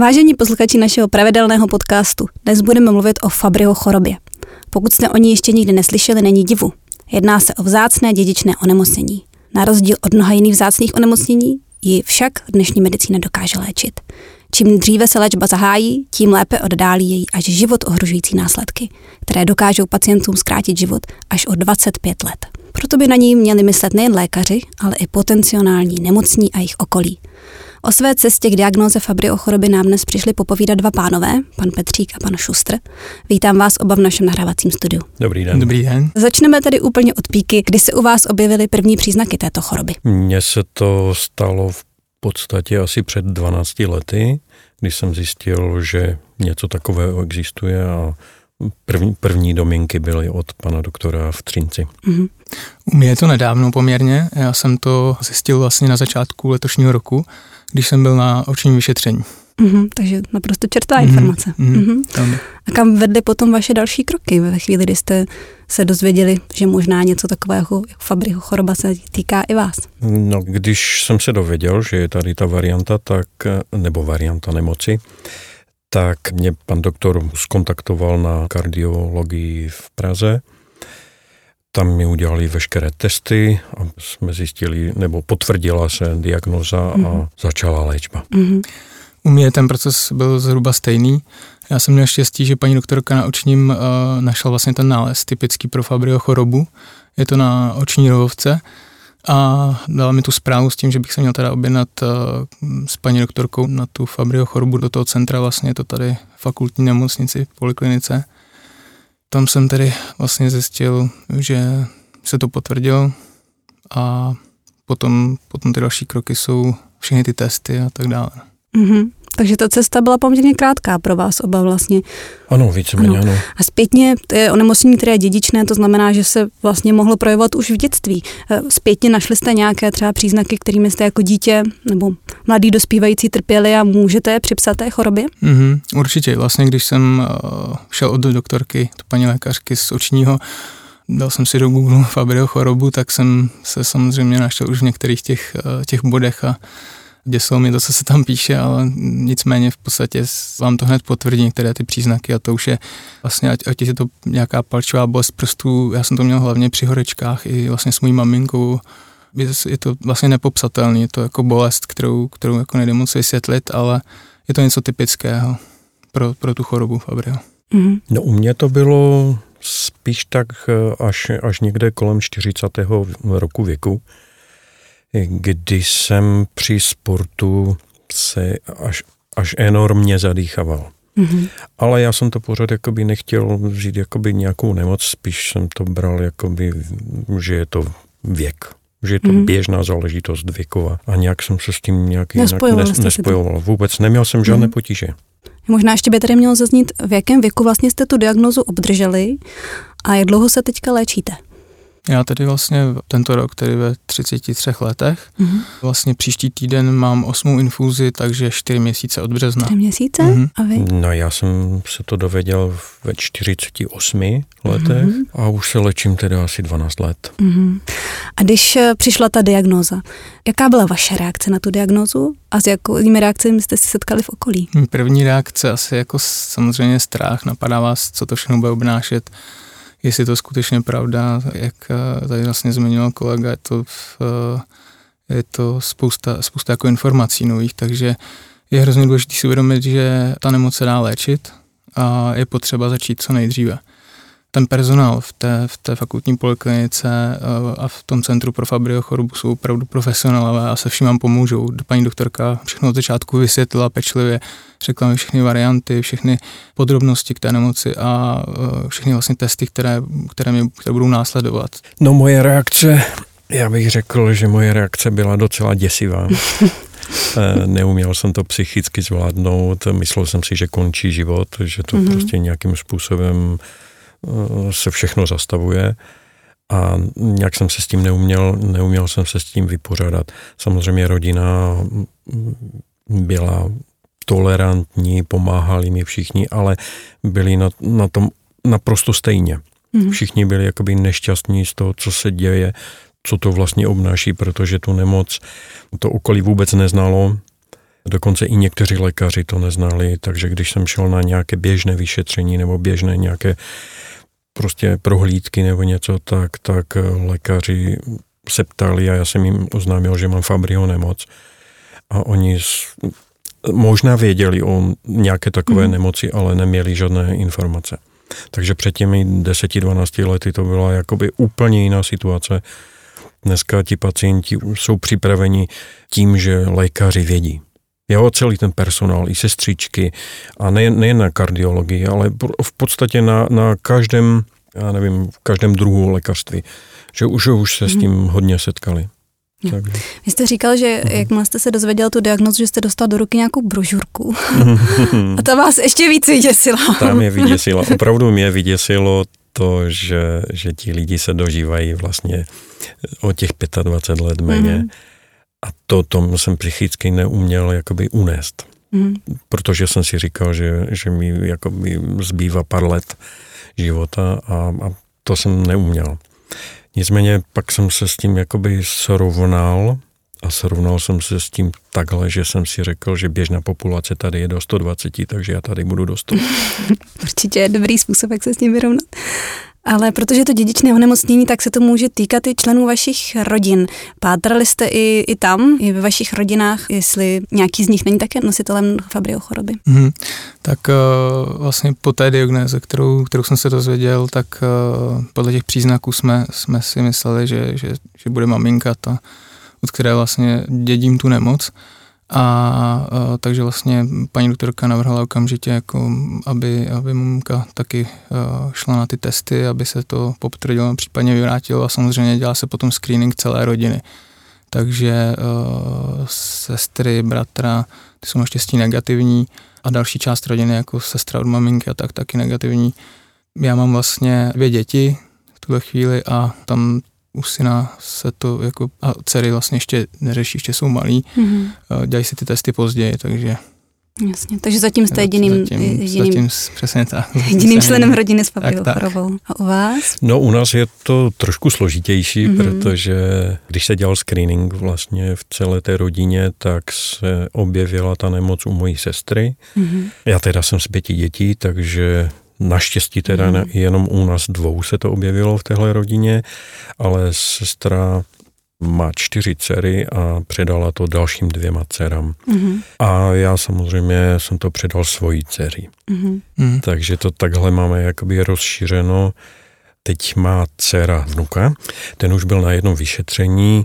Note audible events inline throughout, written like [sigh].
Vážení posluchači našeho pravidelného podcastu, dnes budeme mluvit o Fabryho chorobě. Pokud jste o ní ještě nikdy neslyšeli, není divu. Jedná se o vzácné dědičné onemocnění. Na rozdíl od mnoha jiných vzácných onemocnění ji však dnešní medicína dokáže léčit. Čím dříve se léčba zahájí, tím lépe oddálí její až život ohrožující následky, které dokážou pacientům zkrátit život až o 25 let. Proto by na ní měli myslet nejen lékaři, ale i potenciální nemocní a jejich okolí. O své cestě k diagnoze Fabry o choroby nám dnes přišli popovídat dva pánové, pan Petřík a pan Šustr. Vítám vás oba v našem nahrávacím studiu. Dobrý den. Dobrý den. Začneme tedy úplně od píky, kdy se u vás objevily první příznaky této choroby. Mně se to stalo v podstatě asi před 12 lety, kdy jsem zjistil, že něco takového existuje a první, první domínky byly od pana doktora v Třinci. Mm-hmm. U mě je to nedávno poměrně. Já jsem to zjistil vlastně na začátku letošního roku, když jsem byl na očním vyšetření. Mm-hmm, takže naprosto čerstvá mm-hmm, informace. Mm-hmm. Mm-hmm. A kam vedly potom vaše další kroky ve chvíli, kdy jste se dozvěděli, že možná něco takového jako Fabryho choroba se týká i vás? No, když jsem se dověděl, že je tady ta varianta, tak, nebo varianta nemoci, tak mě pan doktor skontaktoval na kardiologii v Praze tam mi udělali veškeré testy a jsme zjistili, nebo potvrdila se diagnoza mm-hmm. a mhm. začala léčba. Mm-hmm. U mě ten proces byl zhruba stejný. Já jsem měl štěstí, že paní doktorka na očním uh, našla vlastně ten nález typický pro Fabrio chorobu. Je to na oční rohovce a dala mi tu zprávu s tím, že bych se měl teda objednat uh, s paní doktorkou na tu Fabrio chorobu do toho centra, vlastně je to tady fakultní nemocnici poliklinice tam jsem tedy vlastně zjistil, že se to potvrdilo a potom, potom ty další kroky jsou všechny ty testy a tak dále. Mm-hmm. Takže ta cesta byla poměrně krátká pro vás oba vlastně. Ano, víceméně ano. ano. A zpětně to je onemocnění, které je dědičné, to znamená, že se vlastně mohlo projevovat už v dětství. Eh, zpětně našli jste nějaké třeba příznaky, kterými jste jako dítě nebo mladý dospívající trpěli a můžete je připsat té chorobě? Mm-hmm, určitě. Vlastně, když jsem uh, šel od doktorky, to paní lékařky z očního, dal jsem si do Google [laughs] Fabrio chorobu, tak jsem se samozřejmě našel už v některých těch, uh, těch bodech a Děsilo mě to, co se tam píše, ale nicméně v podstatě vám to hned potvrdí některé ty příznaky a to už je vlastně, ať, ať je to nějaká palčová bolest prstů, já jsem to měl hlavně při horečkách i vlastně s mojí maminkou, je, je to vlastně nepopsatelný, je to jako bolest, kterou, kterou jako nejde moc vysvětlit, ale je to něco typického pro, pro tu chorobu Fabrio. Mm-hmm. No u mě to bylo spíš tak eh, až, až někde kolem 40. roku věku, kdy jsem při sportu se až, až enormně zadýchaval. Mm-hmm. Ale já jsem to pořád jakoby nechtěl žít jakoby nějakou nemoc, spíš jsem to bral jakoby, že je to věk že je to mm. běžná záležitost věková a nějak jsem se s tím nějak nespojoval. Jinak nes, nespojoval. Vůbec neměl jsem žádné mm. potíže. Možná ještě by tady mělo zaznít, v jakém věku vlastně jste tu diagnozu obdrželi a jak dlouho se teďka léčíte? Já tedy vlastně tento rok, tedy ve 33 letech, mm-hmm. vlastně příští týden mám osmou infuzi, takže 4 měsíce od března. 4 měsíce? Mm-hmm. A vy? No já jsem se to dověděl ve 48 letech mm-hmm. a už se lečím tedy asi 12 let. Mm-hmm. A když eh, přišla ta diagnóza, jaká byla vaše reakce na tu diagnózu a s jakými reakcemi jste se setkali v okolí? První reakce asi jako samozřejmě strach, napadá vás, co to všechno bude obnášet jestli to skutečně pravda, jak eh, tady vlastně zmiňoval kolega, je to, eh, je to spousta, spousta jako informací nových, takže je hrozně důležité si uvědomit, že ta nemoc se dá léčit a je potřeba začít co nejdříve ten personál v té, v té fakultní poliklinice eh, a v tom centru pro Fabrio chorobu jsou opravdu profesionálové a se vším vám pomůžou. Paní doktorka všechno od začátku vysvětlila pečlivě, řekla mi všechny varianty, všechny podrobnosti k té nemoci a eh, všechny vlastně testy, které, které, mě, které budou následovat. No moje reakce, já bych řekl, že moje reakce byla docela děsivá. [laughs] Eh, neuměl jsem to psychicky zvládnout, myslel jsem si, že končí život, že to mm-hmm. prostě nějakým způsobem se všechno zastavuje a nějak jsem se s tím neuměl, neuměl jsem se s tím vypořádat. Samozřejmě rodina byla tolerantní, pomáhali mi všichni, ale byli na, na tom naprosto stejně. Mm-hmm. Všichni byli jakoby nešťastní z toho, co se děje, co to vlastně obnáší, protože tu nemoc to okolí vůbec neznalo. Dokonce i někteří lékaři to neznali, takže když jsem šel na nějaké běžné vyšetření nebo běžné nějaké prostě prohlídky nebo něco, tak, tak lékaři se ptali a já jsem jim oznámil, že mám Fabryho nemoc. A oni možná věděli o nějaké takové mm. nemoci, ale neměli žádné informace. Takže před těmi 10-12 lety to byla jakoby úplně jiná situace. Dneska ti pacienti jsou připraveni tím, že lékaři vědí. Jo, celý ten personál, i sestřičky, a nejen, nejen na kardiologii, ale v podstatě na, na každém, já nevím, v každém druhu lékařství, že už, už se s mhm. tím hodně setkali. Vy jste říkal, že uh-huh. jakmile jste se dozvěděl tu diagnozu, že jste dostal do ruky nějakou brožurku. [laughs] A ta vás ještě víc vyděsila. Ta mě vyděsila. [laughs] Opravdu mě vyděsilo to, že, že ti lidi se dožívají vlastně o těch 25 let méně. Uh-huh. A to tomu jsem psychicky neuměl jakoby unést. Uh-huh. Protože jsem si říkal, že, že mi jakoby zbývá pár let života a, a to jsem neuměl. Nicméně pak jsem se s tím jakoby srovnal a srovnal jsem se s tím takhle, že jsem si řekl, že běžná populace tady je do 120, takže já tady budu do 100. [laughs] Určitě je dobrý způsob, jak se s tím vyrovnat. Ale protože to dědičné onemocnění, tak se to může týkat i členů vašich rodin. Pátrali jste i, i tam, i ve vašich rodinách, jestli nějaký z nich není také nositelem Fabrio choroby? Mm, tak uh, vlastně po té diagnéze, kterou, kterou jsem se dozvěděl, tak uh, podle těch příznaků jsme, jsme si mysleli, že, že, že bude maminka ta, od které vlastně dědím tu nemoc. A, a takže vlastně paní doktorka navrhla okamžitě, jako, aby, aby mamka taky a, šla na ty testy, aby se to potvrdilo, případně vyvrátilo a samozřejmě dělá se potom screening celé rodiny. Takže a, sestry, bratra, ty jsou naštěstí negativní a další část rodiny, jako sestra od maminky a tak taky negativní. Já mám vlastně dvě děti v tuhle chvíli a tam u syna se to jako, a dcery vlastně ještě neřeší, ještě jsou malí, mm-hmm. dělají si ty testy později, takže Jasně, takže zatím jste jediným, zatím, jediným, zatím přesně tak. [laughs] jediným členem rodiny s papillochorovou. A u vás? No u nás je to trošku složitější, mm-hmm. protože když se dělal screening vlastně v celé té rodině, tak se objevila ta nemoc u mojí sestry. Mm-hmm. Já teda jsem z pěti dětí, takže Naštěstí teda mm. jenom u nás dvou se to objevilo v téhle rodině, ale sestra má čtyři dcery a předala to dalším dvěma dcerám. Mm-hmm. A já samozřejmě jsem to předal svojí dceři. Mm-hmm. Takže to takhle máme jakoby rozšířeno. Teď má dcera vnuka, ten už byl na jednom vyšetření,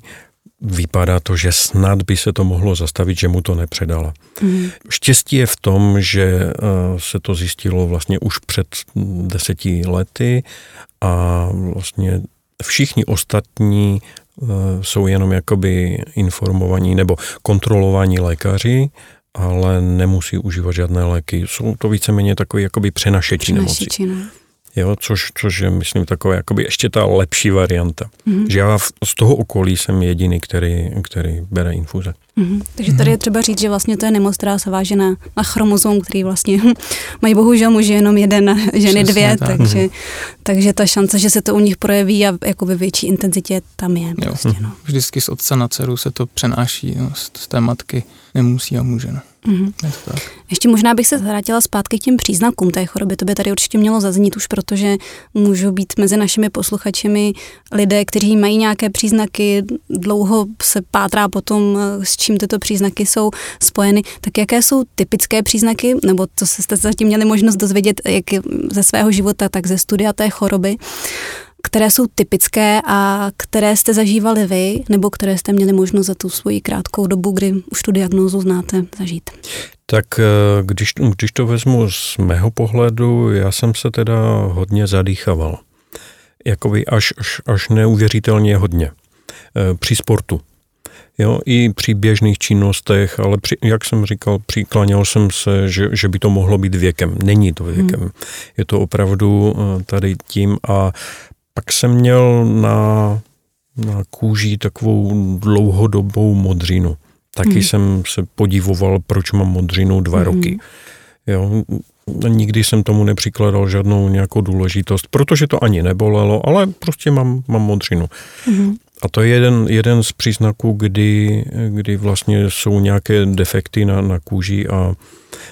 vypadá to, že snad by se to mohlo zastavit, že mu to nepředala. Mm. Štěstí je v tom, že eh, se to zjistilo vlastně už před deseti lety a vlastně všichni ostatní eh, jsou jenom jakoby informovaní nebo kontrolovaní lékaři, ale nemusí užívat žádné léky. Jsou to víceméně takové jakoby přenašeči nemoci. No jo, což, což je, myslím, taková jakoby ještě ta lepší varianta. Mm-hmm. Že já z toho okolí jsem jediný, který, který bere infuze. Mm-hmm. Takže tady je třeba říct, že vlastně to je nemoc, která se váže na, na chromozom, který vlastně [laughs] mají bohužel muži jenom jeden, ženy Přesně dvě, tak. takže, mm-hmm. takže ta šance, že se to u nich projeví a jako ve větší intenzitě tam je. Prostě, no. Vždycky z otce na dceru se to přenáší, no, z, z té matky nemusí a může. No. Mm-hmm. Ještě možná bych se vrátila zpátky k těm příznakům té choroby. To by tady určitě mělo zaznít už, protože můžou být mezi našimi posluchačemi lidé, kteří mají nějaké příznaky, dlouho se pátrá potom, s čím tyto příznaky jsou spojeny. Tak jaké jsou typické příznaky, nebo to jste zatím měli možnost dozvědět jak ze svého života, tak ze studia té choroby? Které jsou typické a které jste zažívali vy, nebo které jste měli možnost za tu svoji krátkou dobu, kdy už tu diagnózu znáte, zažít? Tak eh, když, když to vezmu z mého pohledu, já jsem se teda hodně zadýchaval. Jakoby až, až, až neuvěřitelně hodně. Eh, při sportu. Jo, i při běžných činnostech, ale při, jak jsem říkal, přikláněl jsem se, že, že by to mohlo být věkem. Není to věkem. Hmm. Je to opravdu eh, tady tím a pak jsem měl na, na kůži takovou dlouhodobou modřinu. Taky hmm. jsem se podivoval, proč mám modřinu dva hmm. roky. Jo, nikdy jsem tomu nepřikladal žádnou nějakou důležitost, protože to ani nebolelo, ale prostě mám, mám modřinu. Hmm. A to je jeden, jeden z příznaků, kdy, kdy vlastně jsou nějaké defekty na, na kůži a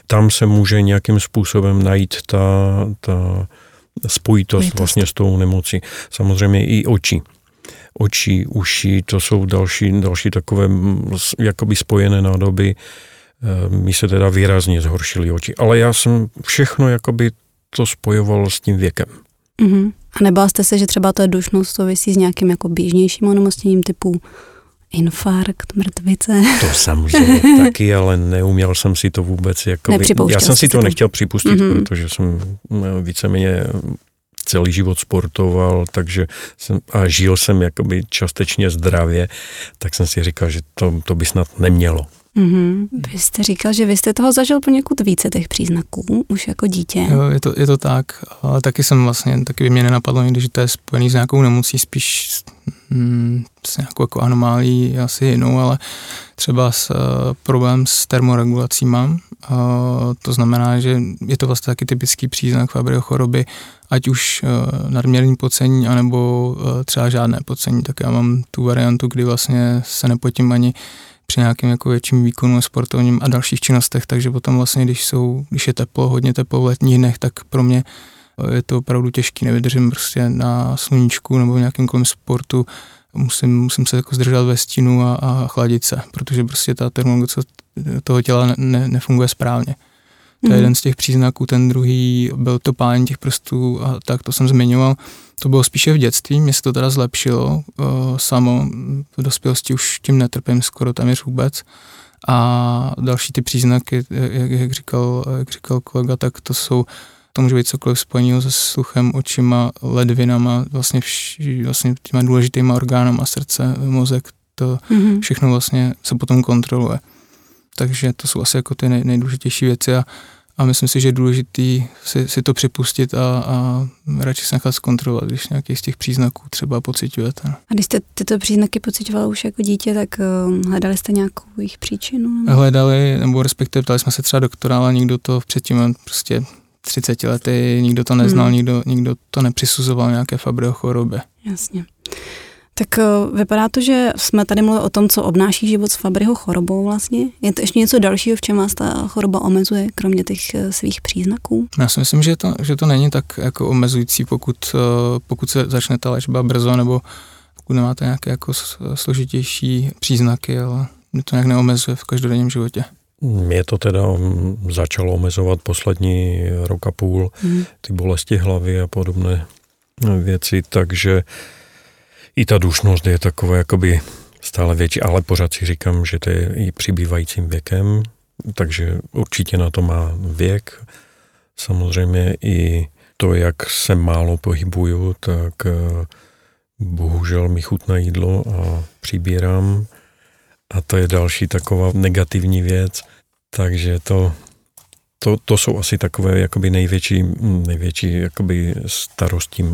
tam se může nějakým způsobem najít ta, ta spojitost, spojitost vlastně s tou nemocí. Samozřejmě i oči. Oči, uši, to jsou další, další takové jakoby spojené nádoby. E, mi se teda výrazně zhoršily oči. Ale já jsem všechno jakoby to spojoval s tím věkem. Mm-hmm. A nebál jste se, že třeba ta dušnost souvisí s nějakým jako běžnějším onemocněním typu infarkt, mrtvice. [laughs] To samozřejmě [laughs] taky, ale neuměl jsem si to vůbec jako... Já jsem si to, nechtěl připustit, mm-hmm. protože jsem eh, víceméně celý život sportoval, takže jsem, a žil jsem jakoby částečně zdravě, tak jsem si říkal, že to, to by snad nemělo. Mm-hmm. Vy jste říkal, že vy jste toho zažil poněkud více těch příznaků, už jako dítě. Jo, je to, je to tak, ale taky jsem vlastně, taky by mě nenapadlo někdy, že to je spojený s nějakou nemocí, spíš mm, s nějakou jako anomálí asi jinou, ale třeba s uh, problém s termoregulací mám. Uh, to znamená, že je to vlastně taky typický příznak Fabryho choroby, ať už uh, nadměrný pocení, anebo uh, třeba žádné pocení. Tak já mám tu variantu, kdy vlastně se nepotím ani při nějakém jako větším výkonu sportovním a dalších činnostech, takže potom vlastně, když, jsou, když je teplo, hodně teplo v letních dnech, tak pro mě je to opravdu těžký, nevydržím prostě na sluníčku nebo v nějakém kolem sportu, musím, musím se jako zdržet ve stínu a, a chladit se, protože prostě ta termologie toho těla ne, ne, nefunguje správně. To je mm. jeden z těch příznaků, ten druhý byl to pálení těch prstů a tak to jsem zmiňoval. To bylo spíše v dětství, mě se to teda zlepšilo uh, samo, v dospělosti už tím netrpím skoro téměř vůbec. A další ty příznaky, jak, jak, říkal, jak říkal kolega, tak to jsou to může být cokoliv spojeného se sluchem, očima, ledvinama, vlastně, vš, vlastně těma důležitýma orgánama srdce, mozek, to mm-hmm. všechno vlastně se potom kontroluje. Takže to jsou asi jako ty nej, nejdůležitější věci a, a myslím si, že je důležitý si, si to připustit a, a radši se nechat zkontrolovat, když nějaký z těch příznaků třeba pocitujete. A když jste tyto příznaky pocitovala už jako dítě, tak uh, hledali jste nějakou jejich příčinu? Hledali, nebo respektive ptali jsme se třeba doktora, ale nikdo to předtím prostě 30 lety, nikdo to neznal, hmm. nikdo, nikdo to nepřisuzoval nějaké Fabryho chorobě. Jasně. Tak eh, vypadá to, že jsme tady mluvili o tom, co obnáší život s Fabryho chorobou vlastně. Je to ještě něco dalšího, v čem vás ta choroba omezuje, kromě těch eh, svých příznaků? Já si myslím, že to, že to není tak jako omezující, pokud, eh, pokud se začne ta léčba brzo, nebo pokud nemáte nějaké jako složitější příznaky, ale mě to nějak neomezuje v každodenním životě. Mě to teda začalo omezovat poslední rok a půl, mm. ty bolesti hlavy a podobné věci, takže i ta dušnost je taková jakoby stále větší, ale pořád si říkám, že to je i přibývajícím věkem, takže určitě na to má věk. Samozřejmě i to, jak se málo pohybuju, tak eh, bohužel mi chutná jídlo a přibírám. A to je další taková negativní věc. Takže to, to, to jsou asi takové jakoby největší, největší jakoby starosti,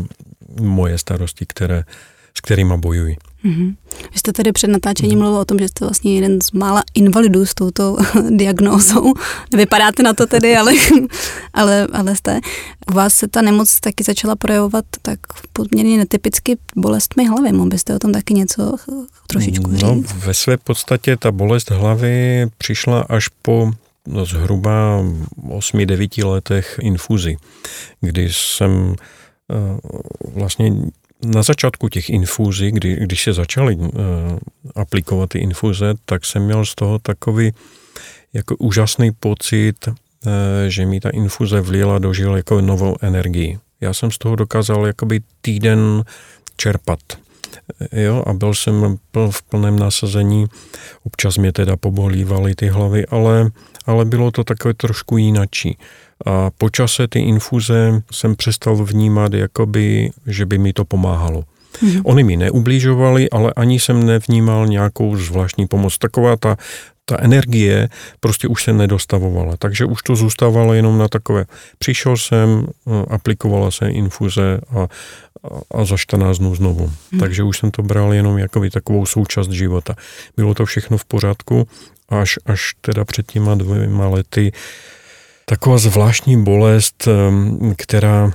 moje starosti, které, s kterými bojuji. Mm-hmm. Vy jste tady před natáčením mluvil o tom, že jste vlastně jeden z mála invalidů s touto [laughs] diagnózou. Nevypadáte na to tedy, ale, [laughs] ale, ale jste. U vás se ta nemoc taky začala projevovat tak poměrně netypicky bolestmi hlavy. Mohl byste o tom taky něco trošičku no, říct? No, ve své podstatě ta bolest hlavy přišla až po no, zhruba 8-9 letech infuzi, kdy jsem eh, vlastně na začátku těch infúzí, kdy, když se začaly uh, aplikovat ty infuze, tak jsem měl z toho takový jako úžasný pocit, uh, že mi ta infuze vlila do žil jako novou energii. Já jsem z toho dokázal jakoby týden čerpat. Jo, a byl jsem v plném nasazení. Občas mě teda pobolívaly ty hlavy, ale, ale bylo to takové trošku jinačí. A po čase ty infuze jsem přestal vnímat, jakoby, že by mi to pomáhalo. Mm-hmm. Oni mi neublížovali, ale ani jsem nevnímal nějakou zvláštní pomoc. Taková ta, ta energie prostě už se nedostavovala, takže už to zůstávalo jenom na takové. Přišel jsem, eh, aplikovala se infuze a, a, za 14 dnů znovu. Hmm. Takže už jsem to bral jenom jako takovou součást života. Bylo to všechno v pořádku, až, až teda před těma dvěma lety taková zvláštní bolest, která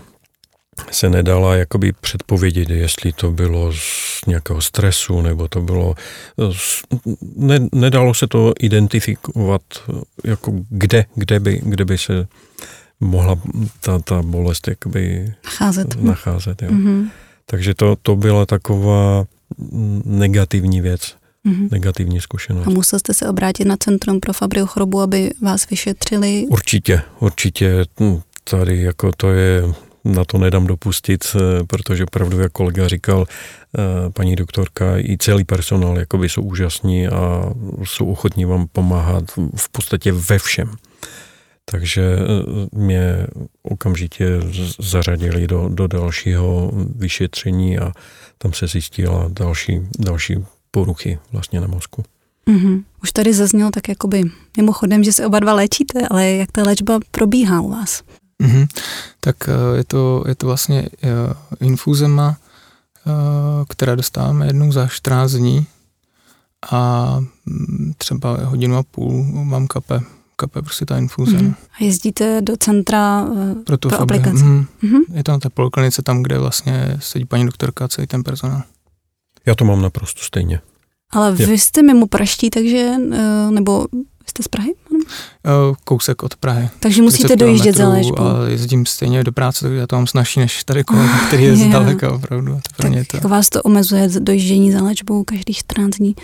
se nedala jakoby předpovědět, jestli to bylo z nějakého stresu, nebo to bylo... Z, ne, nedalo se to identifikovat, jako kde, kde, by, kde by se mohla ta, ta bolest jakoby nacházet. nacházet jo. Mm-hmm. Takže to, to byla taková negativní věc, mm-hmm. negativní zkušenost. A musel jste se obrátit na Centrum pro Fabrio chorobu, aby vás vyšetřili? Určitě, určitě. Tady jako to je na to nedám dopustit, eh, protože opravdu, jak kolega říkal, eh, paní doktorka i celý personál jakoby jsou úžasní a jsou ochotní vám pomáhat v podstatě ve všem. Takže eh, mě okamžitě zařadili do, do dalšího vyšetření a tam se zjistila další, další poruchy vlastně na mozku. Mm-hmm. Už tady zaznělo tak jakoby mimochodem, že se oba dva léčíte, ale jak ta léčba probíhá u vás? Mm-hmm. Tak eh, je to, je to vlastně eh, infuzema, která dostáváme jednou za 14 dní a mm, třeba hodinu a půl mám kape, kape prostě ta infuze. Mm-hmm. A jezdíte do centra pro, tu pro aplikaci? Mm-hmm. Je to na té poliklinice tam, kde vlastně sedí paní doktorka a celý ten personál. Já to mám naprosto stejně. Ale vy je. jste mimo praští, takže, nebo jste z Prahy? Eh, kousek od Prahy. Takže musíte dojíždět za léčbu. A jezdím stejně do práce, takže já to mám snažší než tady kolega, který je zdaleka opravdu. To pro tak to... vás to omezuje dojíždění za léčbou každých 14 dní?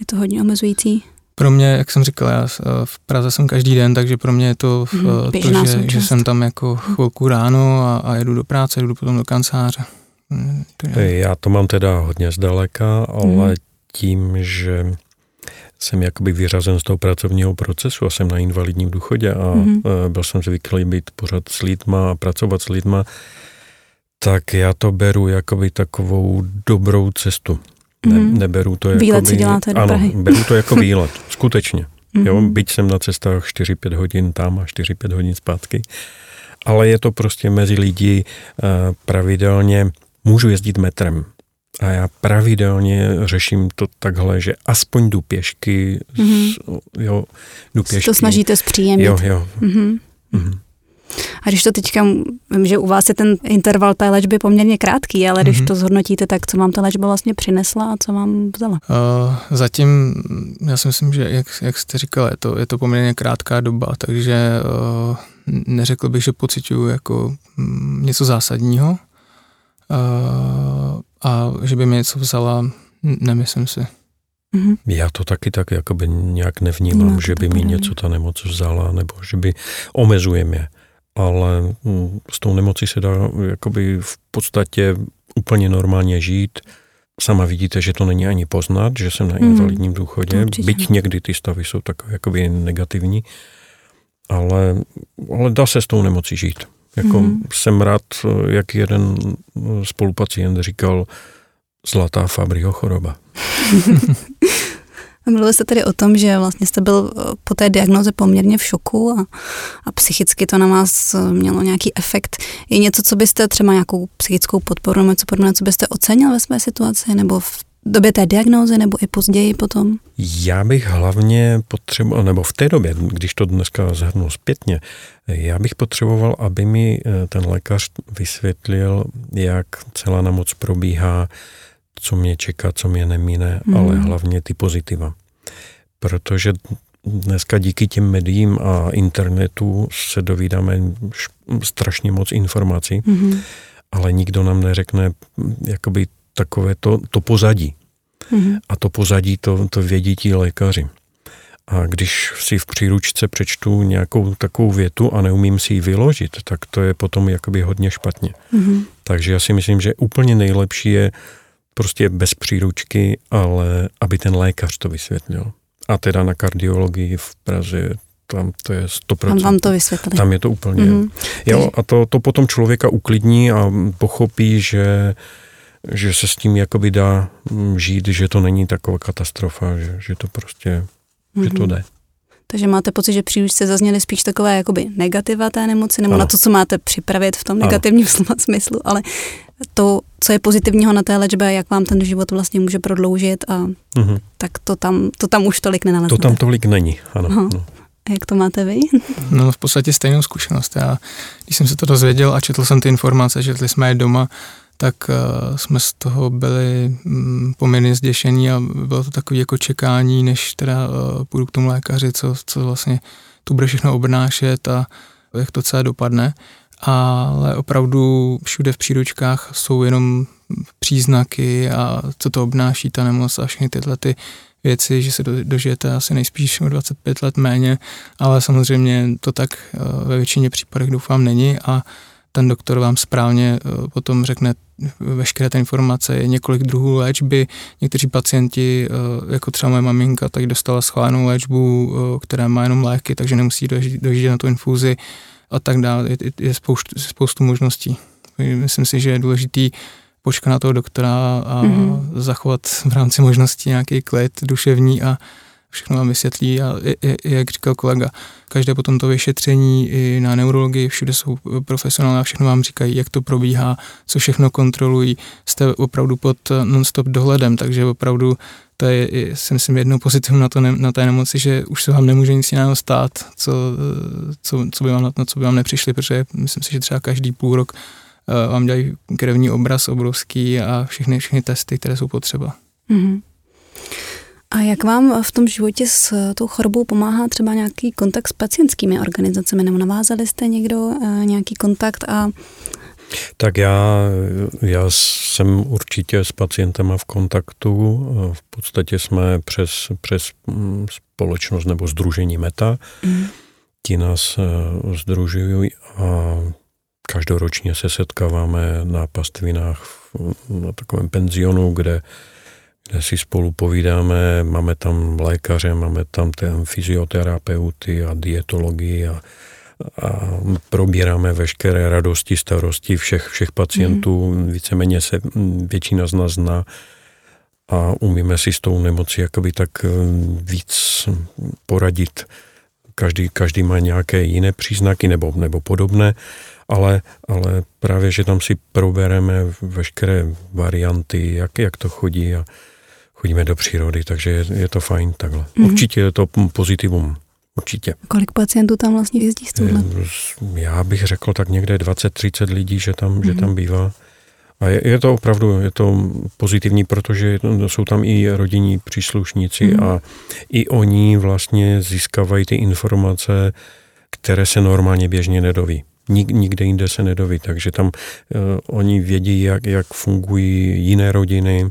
Je to hodně omezující? Pro mě, jak jsem říkal, já eh, v Praze jsem každý den, takže pro mě je to hmm, to, že, že jsem tam jako chvilku ráno a, a jedu do práce, jedu potom do kanceláře. Hmm, já to mám teda hodně zdaleka, ale hmm. tím, že jsem jakoby vyřazen z toho pracovního procesu a jsem na invalidním důchodě a mm-hmm. byl jsem zvyklý být pořád s lidma a pracovat s lidma, tak já to beru jakoby takovou dobrou cestu. Ne, mhm. neberu to jako. Výlet si děláte do Ano, Prahy. beru to [laughs] jako výlet, skutečně. Mm-hmm. Jo, byť jsem na cestách 4-5 hodin tam a 4-5 hodin zpátky, ale je to prostě mezi lidi uh, pravidelně, můžu jezdit metrem, a já pravidelně řeším to takhle, že aspoň jdu pěšky, mm-hmm. jo, jdu pěšky. To snažíte zpříjemnit. Jo, jo. Mm-hmm. Mm-hmm. A když to teďka, vím, že u vás je ten interval té léčby poměrně krátký, ale když mm-hmm. to zhodnotíte, tak co vám ta léčba vlastně přinesla a co vám vzala? Uh, zatím, já si myslím, že jak, jak jste říkal, je to, je to poměrně krátká doba, takže uh, neřekl bych, že pocituju jako mm, něco zásadního. Uh, a že by mi něco vzala, nemyslím si. Mm-hmm. Já to taky tak jakoby nějak nevnímám, no, že by mi něco ta nemoc vzala, nebo že by omezuje mě. Ale mm, s tou nemocí se dá jakoby v podstatě úplně normálně žít. Sama vidíte, že to není ani poznat, že jsem na mhm. invalidním důchodě, byť někdy ty stavy jsou takové jakoby negativní, ale, ale dá se s tou nemocí žít. Jako mm-hmm. jsem rád, jak jeden spolupacient říkal, zlatá Fabrio choroba. [laughs] Mluvil jste tedy o tom, že vlastně jste byl eh, po té diagnoze poměrně v šoku a, a psychicky to na vás eh, mělo nějaký efekt. Je něco, co byste třeba nějakou psychickou podporu nebo něco podobného, co byste ocenil ve své situaci nebo v době té diagnózy nebo i později potom? Já bych hlavně potřeboval, nebo v té době, když to dneska zhrnu zpětně, já bych potřeboval, aby mi eh, ten lékař vysvětlil, jak celá nemoc probíhá, co mě čeká, co mě nemíne, mm. ale hlavně ty pozitiva. Protože dneska díky těm médiím a internetu se dovídáme strašně moc informací, mm. ale nikdo nám neřekne jakoby takové to, to pozadí. Mm-hmm. A to pozadí to, to vědí ti lékaři. A když si v příručce přečtu nějakou takovou větu a neumím si ji vyložit, tak to je potom jakoby hodně špatně. Mm-hmm. Takže já si myslím, že úplně nejlepší je prostě bez příručky, ale aby ten lékař to vysvětlil. A teda na kardiologii v Praze tam to je 100%. Tam vám to vysvětlí. Tam je to úplně. Mm-hmm. Jo, a to, to potom člověka uklidní a pochopí, že že se s tím jakoby dá mm, žít, že to není taková katastrofa, že, že to prostě, mm-hmm. že to mhm. jde. Takže máte pocit, že příliš zazněly spíš takové jakoby negativa té nemoci, nebo ano. na to, co máte připravit v tom negativním [laughs] slova smyslu, ale to, co je pozitivního na té léčbě, jak vám ten život vlastně může prodloužit a mm-hmm. tak to tam, to tam už tolik nenaleznete. To tam tolik není, ano. No. A jak to máte vy? [laughs] No v podstatě stejnou zkušenost. Já, když jsem se to dozvěděl a četl jsem ty informace, četli jsme je doma, tak uh, jsme z toho byli um, poměrně zděšení a bylo to takové jako čekání, než teda uh, půjdu k tomu lékaři, co, co vlastně tu bude všechno obnášet a jak to celé dopadne. Ale opravdu všude v příručkách jsou jenom příznaky a co to obnáší ta nemoc a všechny tyhle ty věci, že se dožijete asi nejspíš o 25 let méně, ale samozřejmě to tak eh, ve většině případech doufám není a ten doktor vám správně eh, potom řekne veškeré ty informace, je několik druhů léčby. Někteří pacienti, eh, jako třeba moje maminka, tak dostala schválenou léčbu, která má jenom léky, takže nemusí dožít na tu infuzi a tak dále. Je, je spoustu, spoustu možností. Myslím si, že je důležitý počkat na toho doktora a mm-hmm. zachovat v rámci možností nějaký klid duševní a všechno vám vysvětlí a jak říkal kolega, každé potom to vyšetření i na neurologii, všude jsou profesionálové a všechno vám říkají, jak to probíhá, co všechno kontrolují, jste opravdu pod non-stop dohledem, takže opravdu to je, si myslím, jednou pozitivum na, to, na té nemoci, že už se vám nemůže nic jiného stát, co, co, co by vám, na co by vám nepřišli, protože myslím si, že třeba každý půl rok Eh, vám dělají krevní obraz obrovský a všechny, všechny testy, které jsou potřeba. Mm-hmm. A jak vám v tom životě s tou chorobou pomáhá třeba nějaký kontakt s pacientskými organizacemi? Nebo navázali jste někdo eh, nějaký kontakt a tak já, já jsem určitě s pacientama v kontaktu. V podstatě jsme přes, přes mm, společnost nebo združení META. Mm. Ti nás eh, združují a Každoročně se setkáváme na pastvinách na takovém penzionu, kde, kde si spolu povídáme. Máme tam lékaře, máme tam ten fyzioterapeuty a dietologii a, a probíráme veškeré radosti, starosti všech, všech pacientů. Mm. Víceméně se většina z nás zná a umíme si s tou nemocí jakoby tak eh, víc poradit. Každý, každý má nějaké jiné příznaky nebo, nebo podobné ale, ale právě, že tam si probereme veškeré varianty, jak, jak to chodí a chodíme do přírody, takže je, je to fajn takhle. Mm-hmm. Určitě je to pozitivum. Určitě. Kolik pacientů tam vlastně jezdí z tohle? Já bych řekl tak někde 20-30 lidí, že tam, mm-hmm. že tam bývá. A je, je to opravdu je to pozitivní, protože jsou tam i rodinní příslušníci mm. a i oni vlastně získávají ty informace, které se normálně běžně nedoví. Nik, nikde jinde se nedoví, takže tam uh, oni vědí, jak, jak fungují jiné rodiny,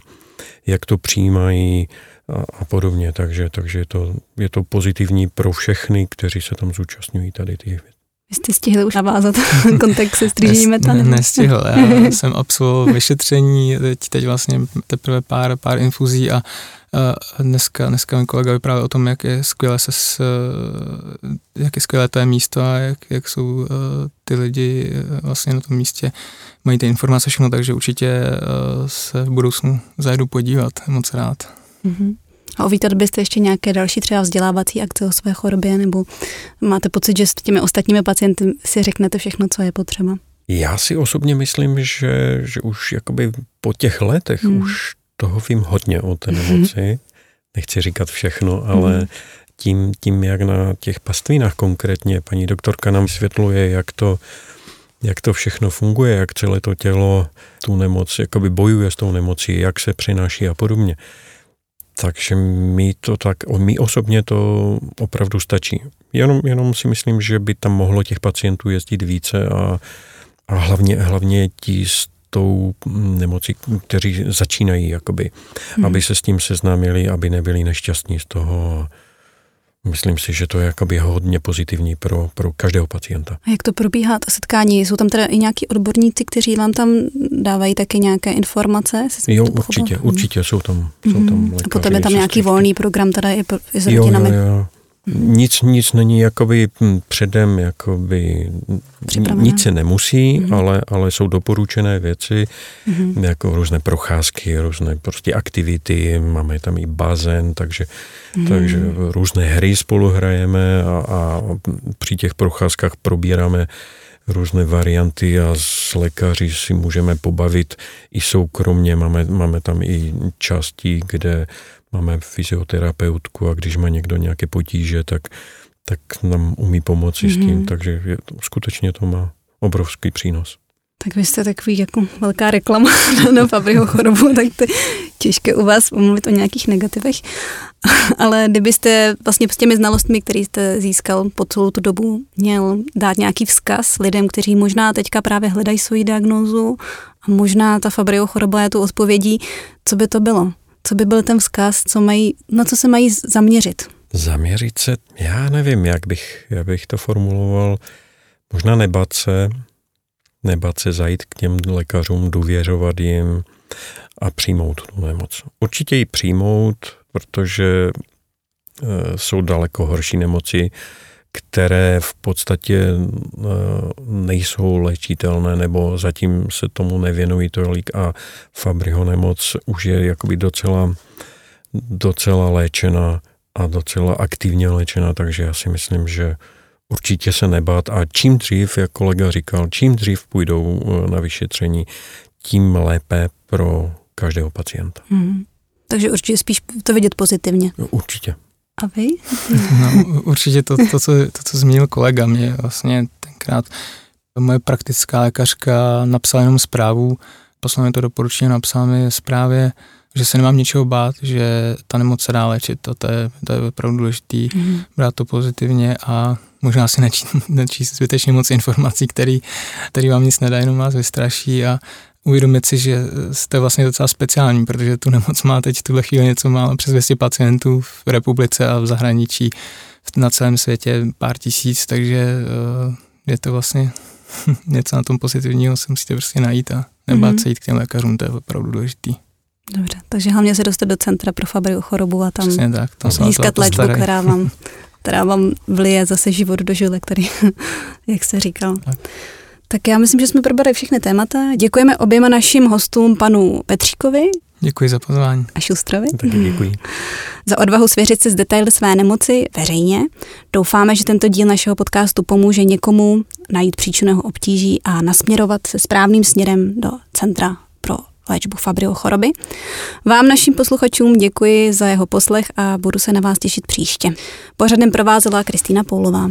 jak to přijímají a, a podobně, takže, takže je, to, je to pozitivní pro všechny, kteří se tam zúčastňují tady těch věcí. Vy jste stihli už navázat [laughs] kontakt se střížením meta? Ne, nestihl, já [laughs] jsem absolvoval vyšetření, teď, teď vlastně teprve pár, pár infuzí a dneska, dneska mi kolega vyprávěl o tom, jak je skvělé se s, jak je skvělé to je místo a jak, jak jsou ty lidi vlastně na tom místě, mají ty informace všechno, takže určitě se v budoucnu zajedu podívat, moc rád. Mm-hmm. A uvítat byste ještě nějaké další třeba vzdělávací akce o své chorobě, nebo máte pocit, že s těmi ostatními pacienty si řeknete všechno, co je potřeba? Já si osobně myslím, že, že už jakoby po těch letech hmm. už toho vím hodně o té mhm. nemoci. Nechci říkat všechno, ale hmm. tím, tím, jak na těch pastvinách konkrétně paní doktorka nám vysvětluje, jak to, jak to všechno funguje, jak celé to tělo tu nemoc jakoby bojuje s tou nemocí, jak se přináší a podobně. Takže mi to tak, mi osobně to opravdu stačí. Jenom, jenom si myslím, že by tam mohlo těch pacientů jezdit více a, a hlavně, hlavně ti s tou nemocí, kteří začínají, jakoby, hmm. aby se s tím seznámili, aby nebyli nešťastní z toho. Myslím si, že to je jakoby hodně pozitivní pro, pro každého pacienta. A jak to probíhá, to setkání? Jsou tam teda i nějaký odborníci, kteří vám tam dávají taky nějaké informace? Jo, určitě, určitě jsou tam, jsou tam mm-hmm. lékaři, A potom je tam nějaký volný program teda i, i s rodinami? Jo, jo, jo. Nic, nic není jakoby předem, jakoby nic se nemusí, mm-hmm. ale, ale jsou doporučené věci, mm-hmm. jako různé procházky, různé prostě aktivity, máme tam i bazén, takže, mm-hmm. takže různé hry spolu hrajeme a, a při těch procházkách probíráme různé varianty a s lékaři si můžeme pobavit i soukromně. Máme, máme tam i části, kde máme fyzioterapeutku a když má někdo nějaké potíže, tak tak nám umí pomoci mm-hmm. s tím, takže je to, skutečně to má obrovský přínos. Tak vy jste takový jako velká reklama [laughs] na Fabriho chorobu, tak to je těžké u vás umluvit o nějakých negativech. [laughs] Ale kdybyste vlastně s těmi znalostmi, které jste získal po celou tu dobu, měl dát nějaký vzkaz lidem, kteří možná teďka právě hledají svoji diagnózu a možná ta Fabrio choroba je tu odpovědí, co by to bylo? Co by byl ten vzkaz, co mají, na co se mají zaměřit? Zaměřit se, já nevím, jak bych, jak bych to formuloval. Možná nebat se, nebat se zajít k těm lékařům, důvěřovat jim a přijmout tu nemoc. Určitě ji přijmout, protože eh, jsou daleko horší nemoci, které v podstatě eh, nejsou léčitelné nebo zatím se tomu nevěnují tolik a Fabriho nemoc už je jakoby docela, docela léčena a docela aktivně léčena, takže já si myslím, že určitě se nebát a čím dřív, jak kolega říkal, čím dřív půjdou eh, na vyšetření, tím lépe pro každého pacienta. Hmm. Takže určitě spíš to vidět pozitivně. Určitě. A vy? No, určitě to, to, co, to, co zmínil kolega, mě vlastně tenkrát moje praktická lékařka napsala jenom zprávu, poslala mi to doporučení, napsala mi zprávě, že se nemám ničeho bát, že ta nemoc se dá léčit, to, to, je, to je opravdu důležité, mm. brát to pozitivně a možná si nečíst, [laughs] nečíst zbytečně moc informací, který, který vám nic nedá, jenom vás vystraší a uvědomit si, že jste vlastně docela speciální, protože tu nemoc má teď tuhle chvíli něco málo přes 200 pacientů v republice a v zahraničí na celém světě pár tisíc, takže uh, je to vlastně [laughs] něco na tom pozitivního, se musíte prostě najít a nebát mm-hmm. se jít k těm lékařům, to je opravdu důležitý. Dobře, takže hlavně se dostat do centra pro Fabriu chorobu a tam tak, tam získat léčbu, která vám, [laughs] která vám vlije zase život do žile, který, [laughs] jak jste říkal. Tak. Tak já myslím, že jsme probrali všechny témata. Děkujeme oběma našim hostům, panu Petříkovi. Děkuji za pozvání. A Šustrovi. Taky děkuji. [laughs] Za odvahu svěřit se z detaily své nemoci veřejně. Doufáme, že tento díl našeho podcastu pomůže někomu najít příčinu jeho obtíží a nasměrovat se správným směrem do centra pro léčbu Fabrio choroby. Vám, našim posluchačům, děkuji za jeho poslech a budu se na vás těšit příště. Pořadem provázela Kristýna Poulová.